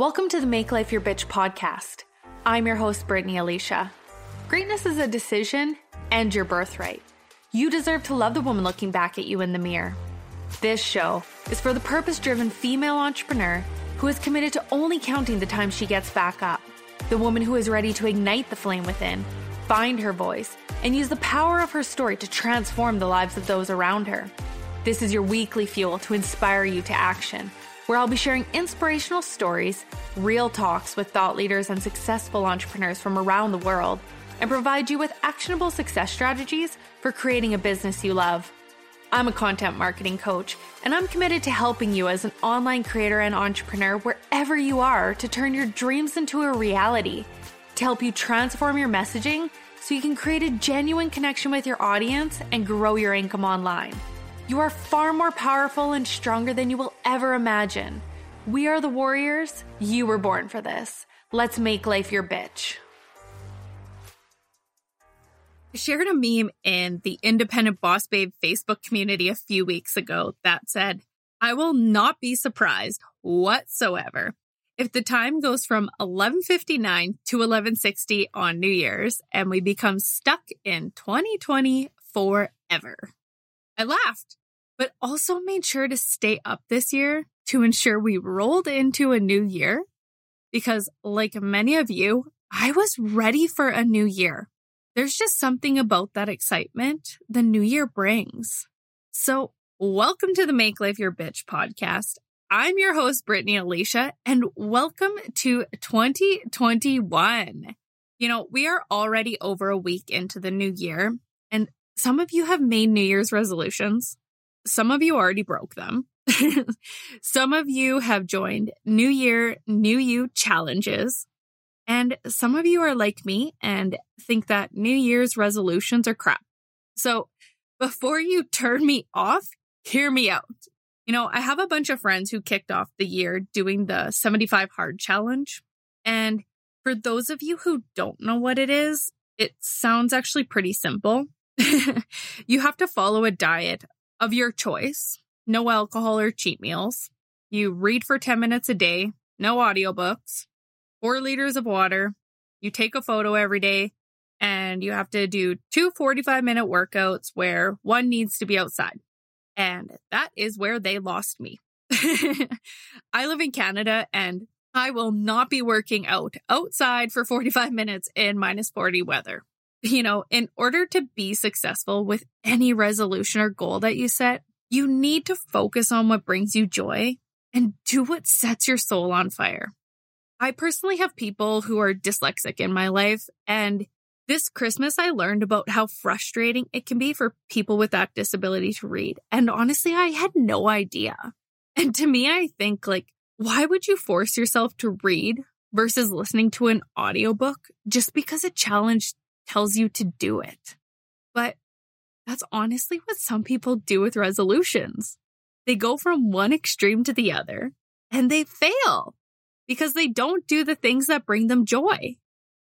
Welcome to the Make Life Your Bitch podcast. I'm your host, Brittany Alicia. Greatness is a decision and your birthright. You deserve to love the woman looking back at you in the mirror. This show is for the purpose driven female entrepreneur who is committed to only counting the time she gets back up, the woman who is ready to ignite the flame within, find her voice, and use the power of her story to transform the lives of those around her. This is your weekly fuel to inspire you to action, where I'll be sharing inspirational stories, real talks with thought leaders and successful entrepreneurs from around the world, and provide you with actionable success strategies for creating a business you love. I'm a content marketing coach, and I'm committed to helping you as an online creator and entrepreneur wherever you are to turn your dreams into a reality, to help you transform your messaging so you can create a genuine connection with your audience and grow your income online. You are far more powerful and stronger than you will ever imagine. We are the warriors. You were born for this. Let's make life your bitch. I shared a meme in the Independent Boss Babe Facebook community a few weeks ago that said, I will not be surprised whatsoever if the time goes from 11:59 to 11:60 on New Year's and we become stuck in 2020 forever. I laughed but also made sure to stay up this year to ensure we rolled into a new year. Because, like many of you, I was ready for a new year. There's just something about that excitement the new year brings. So, welcome to the Make Life Your Bitch podcast. I'm your host, Brittany Alicia, and welcome to 2021. You know, we are already over a week into the new year, and some of you have made New Year's resolutions. Some of you already broke them. some of you have joined New Year, New You challenges. And some of you are like me and think that New Year's resolutions are crap. So before you turn me off, hear me out. You know, I have a bunch of friends who kicked off the year doing the 75 hard challenge. And for those of you who don't know what it is, it sounds actually pretty simple. you have to follow a diet of your choice, no alcohol or cheat meals. You read for 10 minutes a day, no audiobooks, four liters of water. You take a photo every day and you have to do two 45 minute workouts where one needs to be outside. And that is where they lost me. I live in Canada and I will not be working out outside for 45 minutes in minus 40 weather you know, in order to be successful with any resolution or goal that you set, you need to focus on what brings you joy and do what sets your soul on fire. I personally have people who are dyslexic in my life, and this Christmas I learned about how frustrating it can be for people with that disability to read. And honestly, I had no idea. And to me, I think like, why would you force yourself to read versus listening to an audiobook just because a challenge tells you to do it. But that's honestly what some people do with resolutions. They go from one extreme to the other and they fail because they don't do the things that bring them joy.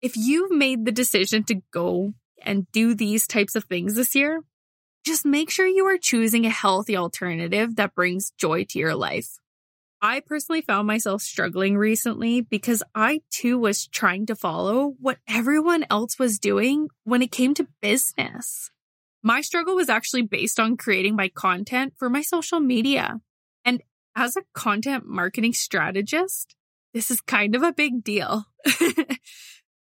If you've made the decision to go and do these types of things this year, just make sure you are choosing a healthy alternative that brings joy to your life. I personally found myself struggling recently because I too was trying to follow what everyone else was doing when it came to business. My struggle was actually based on creating my content for my social media. And as a content marketing strategist, this is kind of a big deal.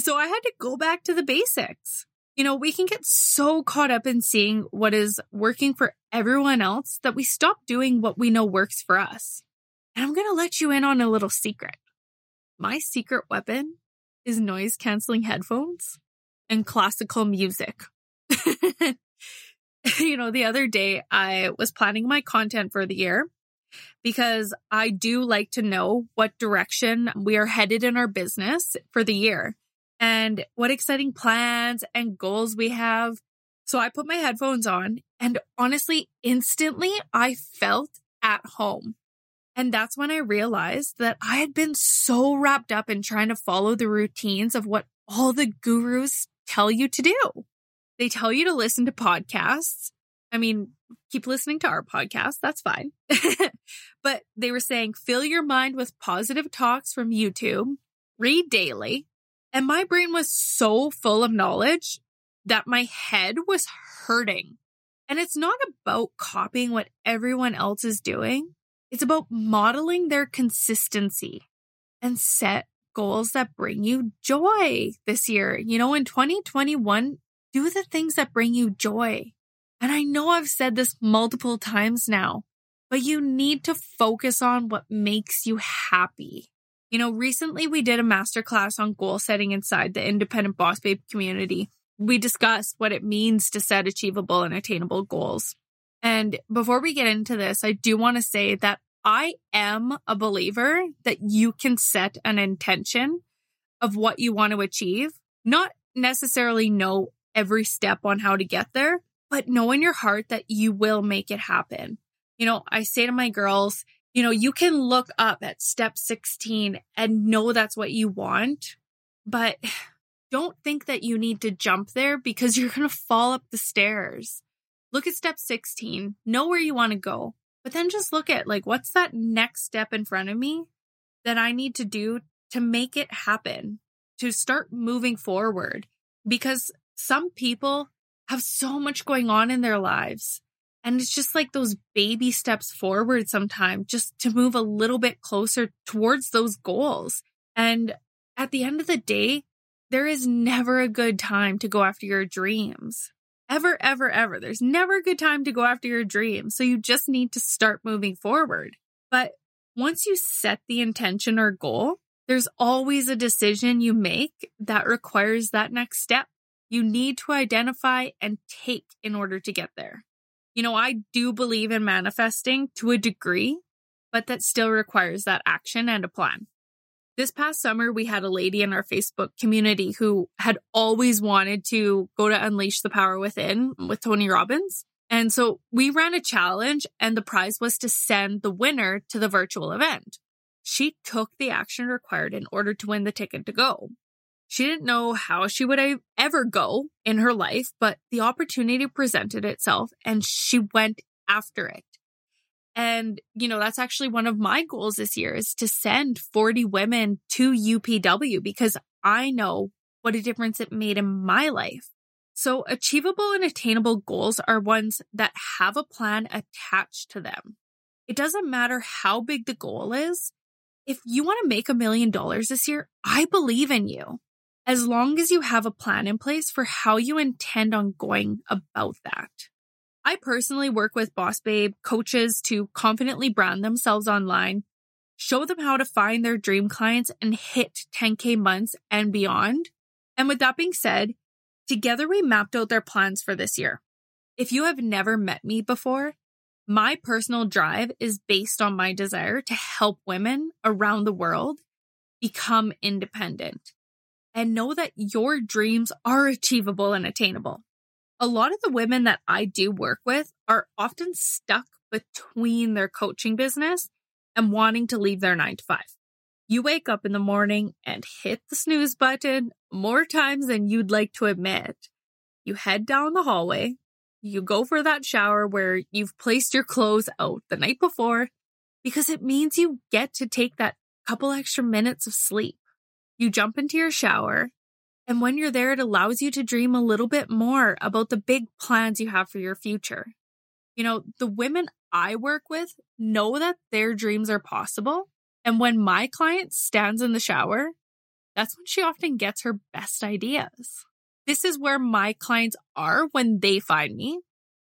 so I had to go back to the basics. You know, we can get so caught up in seeing what is working for everyone else that we stop doing what we know works for us. And I'm going to let you in on a little secret. My secret weapon is noise canceling headphones and classical music. you know, the other day I was planning my content for the year because I do like to know what direction we are headed in our business for the year and what exciting plans and goals we have. So I put my headphones on and honestly, instantly I felt at home. And that's when I realized that I had been so wrapped up in trying to follow the routines of what all the gurus tell you to do. They tell you to listen to podcasts. I mean, keep listening to our podcast. That's fine. but they were saying, fill your mind with positive talks from YouTube, read daily. And my brain was so full of knowledge that my head was hurting. And it's not about copying what everyone else is doing. It's about modeling their consistency and set goals that bring you joy this year. You know, in 2021, do the things that bring you joy. And I know I've said this multiple times now, but you need to focus on what makes you happy. You know, recently we did a masterclass on goal setting inside the independent boss babe community. We discussed what it means to set achievable and attainable goals. And before we get into this, I do want to say that I am a believer that you can set an intention of what you want to achieve, not necessarily know every step on how to get there, but know in your heart that you will make it happen. You know, I say to my girls, you know, you can look up at step 16 and know that's what you want, but don't think that you need to jump there because you're going to fall up the stairs. Look at step 16, know where you want to go, but then just look at like, what's that next step in front of me that I need to do to make it happen, to start moving forward? Because some people have so much going on in their lives. And it's just like those baby steps forward sometimes just to move a little bit closer towards those goals. And at the end of the day, there is never a good time to go after your dreams. Ever, ever, ever. There's never a good time to go after your dreams. So you just need to start moving forward. But once you set the intention or goal, there's always a decision you make that requires that next step you need to identify and take in order to get there. You know, I do believe in manifesting to a degree, but that still requires that action and a plan. This past summer, we had a lady in our Facebook community who had always wanted to go to Unleash the Power Within with Tony Robbins. And so we ran a challenge, and the prize was to send the winner to the virtual event. She took the action required in order to win the ticket to go. She didn't know how she would ever go in her life, but the opportunity presented itself and she went after it. And, you know, that's actually one of my goals this year is to send 40 women to UPW because I know what a difference it made in my life. So achievable and attainable goals are ones that have a plan attached to them. It doesn't matter how big the goal is. If you want to make a million dollars this year, I believe in you as long as you have a plan in place for how you intend on going about that. I personally work with Boss Babe coaches to confidently brand themselves online, show them how to find their dream clients and hit 10K months and beyond. And with that being said, together we mapped out their plans for this year. If you have never met me before, my personal drive is based on my desire to help women around the world become independent and know that your dreams are achievable and attainable. A lot of the women that I do work with are often stuck between their coaching business and wanting to leave their nine to five. You wake up in the morning and hit the snooze button more times than you'd like to admit. You head down the hallway, you go for that shower where you've placed your clothes out the night before because it means you get to take that couple extra minutes of sleep. You jump into your shower, and when you're there, it allows you to dream a little bit more about the big plans you have for your future. You know, the women I work with know that their dreams are possible. And when my client stands in the shower, that's when she often gets her best ideas. This is where my clients are when they find me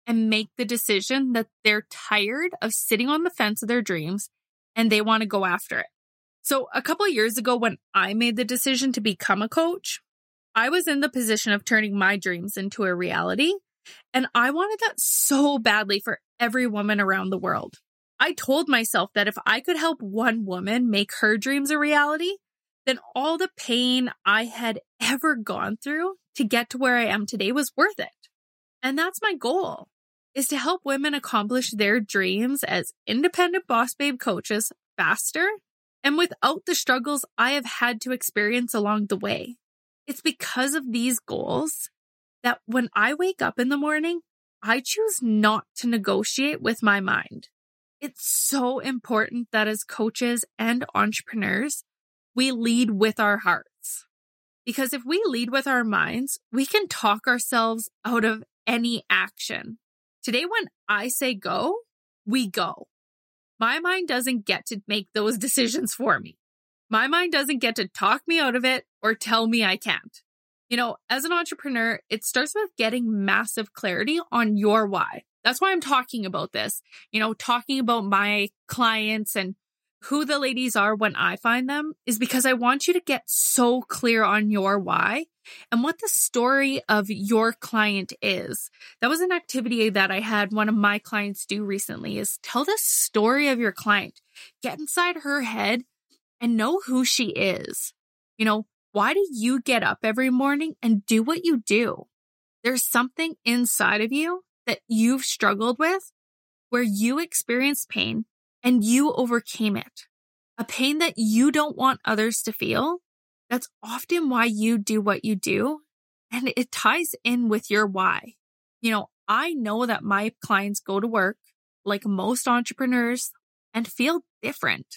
and make the decision that they're tired of sitting on the fence of their dreams and they want to go after it. So, a couple years ago, when I made the decision to become a coach, I was in the position of turning my dreams into a reality. And I wanted that so badly for every woman around the world. I told myself that if I could help one woman make her dreams a reality, then all the pain I had ever gone through to get to where I am today was worth it. And that's my goal is to help women accomplish their dreams as independent boss babe coaches faster and without the struggles I have had to experience along the way. It's because of these goals that when I wake up in the morning, I choose not to negotiate with my mind. It's so important that as coaches and entrepreneurs, we lead with our hearts. Because if we lead with our minds, we can talk ourselves out of any action. Today, when I say go, we go. My mind doesn't get to make those decisions for me. My mind doesn't get to talk me out of it or tell me I can't. You know, as an entrepreneur, it starts with getting massive clarity on your why. That's why I'm talking about this, you know, talking about my clients and who the ladies are when I find them is because I want you to get so clear on your why and what the story of your client is. That was an activity that I had one of my clients do recently is tell the story of your client. Get inside her head and know who she is. You know, why do you get up every morning and do what you do? There's something inside of you that you've struggled with where you experienced pain and you overcame it. A pain that you don't want others to feel. That's often why you do what you do. And it ties in with your why. You know, I know that my clients go to work like most entrepreneurs and feel different.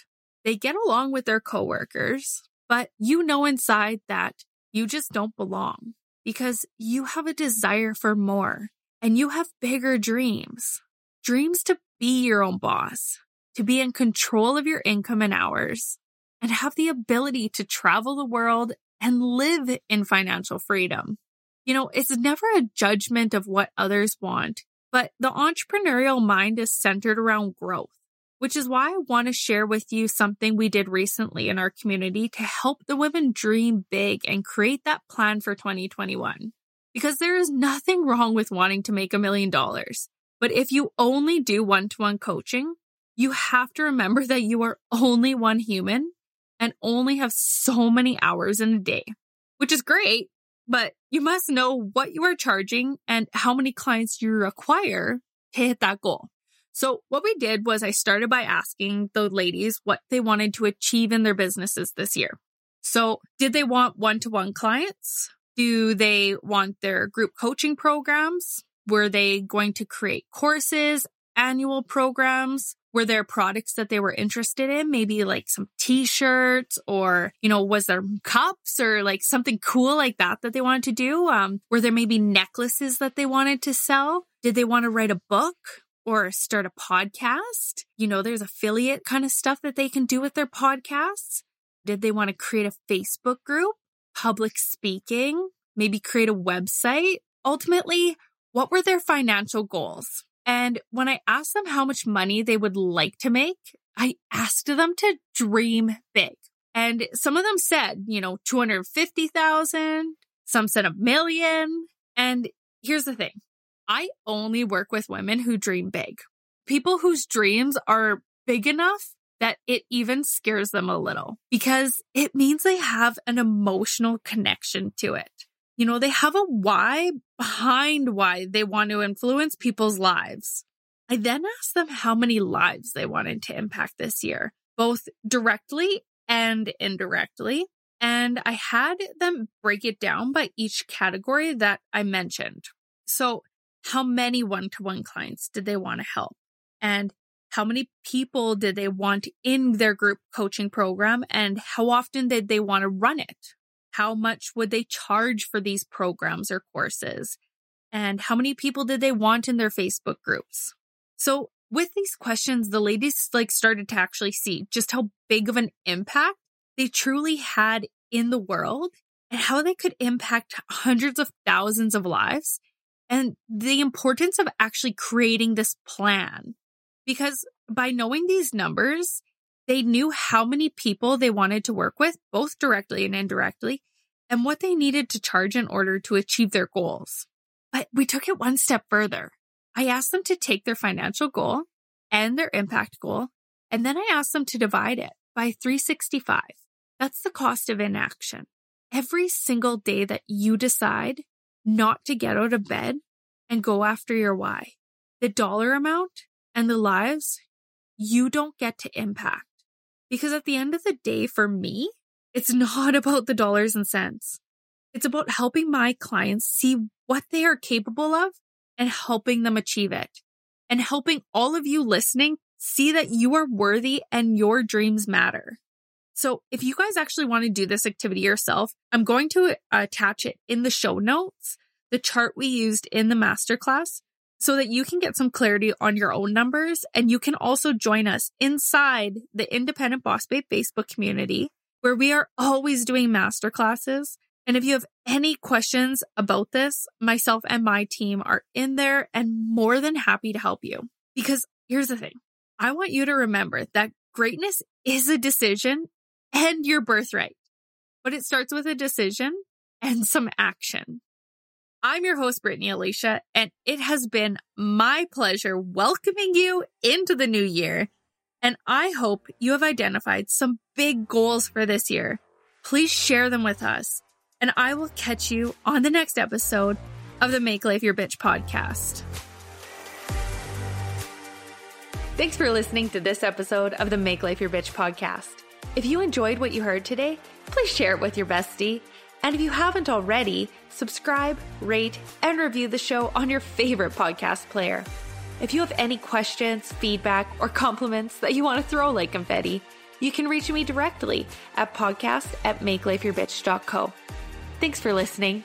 They get along with their coworkers, but you know inside that you just don't belong because you have a desire for more and you have bigger dreams. Dreams to be your own boss, to be in control of your income and hours, and have the ability to travel the world and live in financial freedom. You know, it's never a judgment of what others want, but the entrepreneurial mind is centered around growth which is why I want to share with you something we did recently in our community to help the women dream big and create that plan for 2021. Because there is nothing wrong with wanting to make a million dollars. But if you only do one to one coaching, you have to remember that you are only one human and only have so many hours in a day, which is great, but you must know what you are charging and how many clients you require to hit that goal. So what we did was I started by asking the ladies what they wanted to achieve in their businesses this year. So did they want one-to-one clients? Do they want their group coaching programs? Were they going to create courses, annual programs? Were there products that they were interested in? Maybe like some t-shirts or, you know, was there cups or like something cool like that that they wanted to do? Um, were there maybe necklaces that they wanted to sell? Did they want to write a book? Or start a podcast. You know, there's affiliate kind of stuff that they can do with their podcasts. Did they want to create a Facebook group, public speaking, maybe create a website? Ultimately, what were their financial goals? And when I asked them how much money they would like to make, I asked them to dream big. And some of them said, you know, 250,000, some said a million. And here's the thing. I only work with women who dream big. People whose dreams are big enough that it even scares them a little because it means they have an emotional connection to it. You know, they have a why behind why they want to influence people's lives. I then asked them how many lives they wanted to impact this year, both directly and indirectly. And I had them break it down by each category that I mentioned. So how many one to one clients did they want to help? And how many people did they want in their group coaching program? And how often did they want to run it? How much would they charge for these programs or courses? And how many people did they want in their Facebook groups? So with these questions, the ladies like started to actually see just how big of an impact they truly had in the world and how they could impact hundreds of thousands of lives and the importance of actually creating this plan. Because by knowing these numbers, they knew how many people they wanted to work with, both directly and indirectly, and what they needed to charge in order to achieve their goals. But we took it one step further. I asked them to take their financial goal and their impact goal, and then I asked them to divide it by 365. That's the cost of inaction. Every single day that you decide not to get out of bed and go after your why. The dollar amount and the lives you don't get to impact. Because at the end of the day, for me, it's not about the dollars and cents. It's about helping my clients see what they are capable of and helping them achieve it and helping all of you listening see that you are worthy and your dreams matter. So if you guys actually want to do this activity yourself, I'm going to attach it in the show notes, the chart we used in the masterclass so that you can get some clarity on your own numbers and you can also join us inside the Independent Boss Babe Facebook community where we are always doing masterclasses. And if you have any questions about this, myself and my team are in there and more than happy to help you. Because here's the thing. I want you to remember that greatness is a decision and your birthright, but it starts with a decision and some action. I'm your host, Brittany Alicia, and it has been my pleasure welcoming you into the new year. And I hope you have identified some big goals for this year. Please share them with us, and I will catch you on the next episode of the Make Life Your Bitch podcast. Thanks for listening to this episode of the Make Life Your Bitch podcast. If you enjoyed what you heard today, please share it with your bestie. And if you haven't already, subscribe, rate, and review the show on your favorite podcast player. If you have any questions, feedback, or compliments that you want to throw like confetti, you can reach me directly at podcast at makelifeyourbitch.co. Thanks for listening.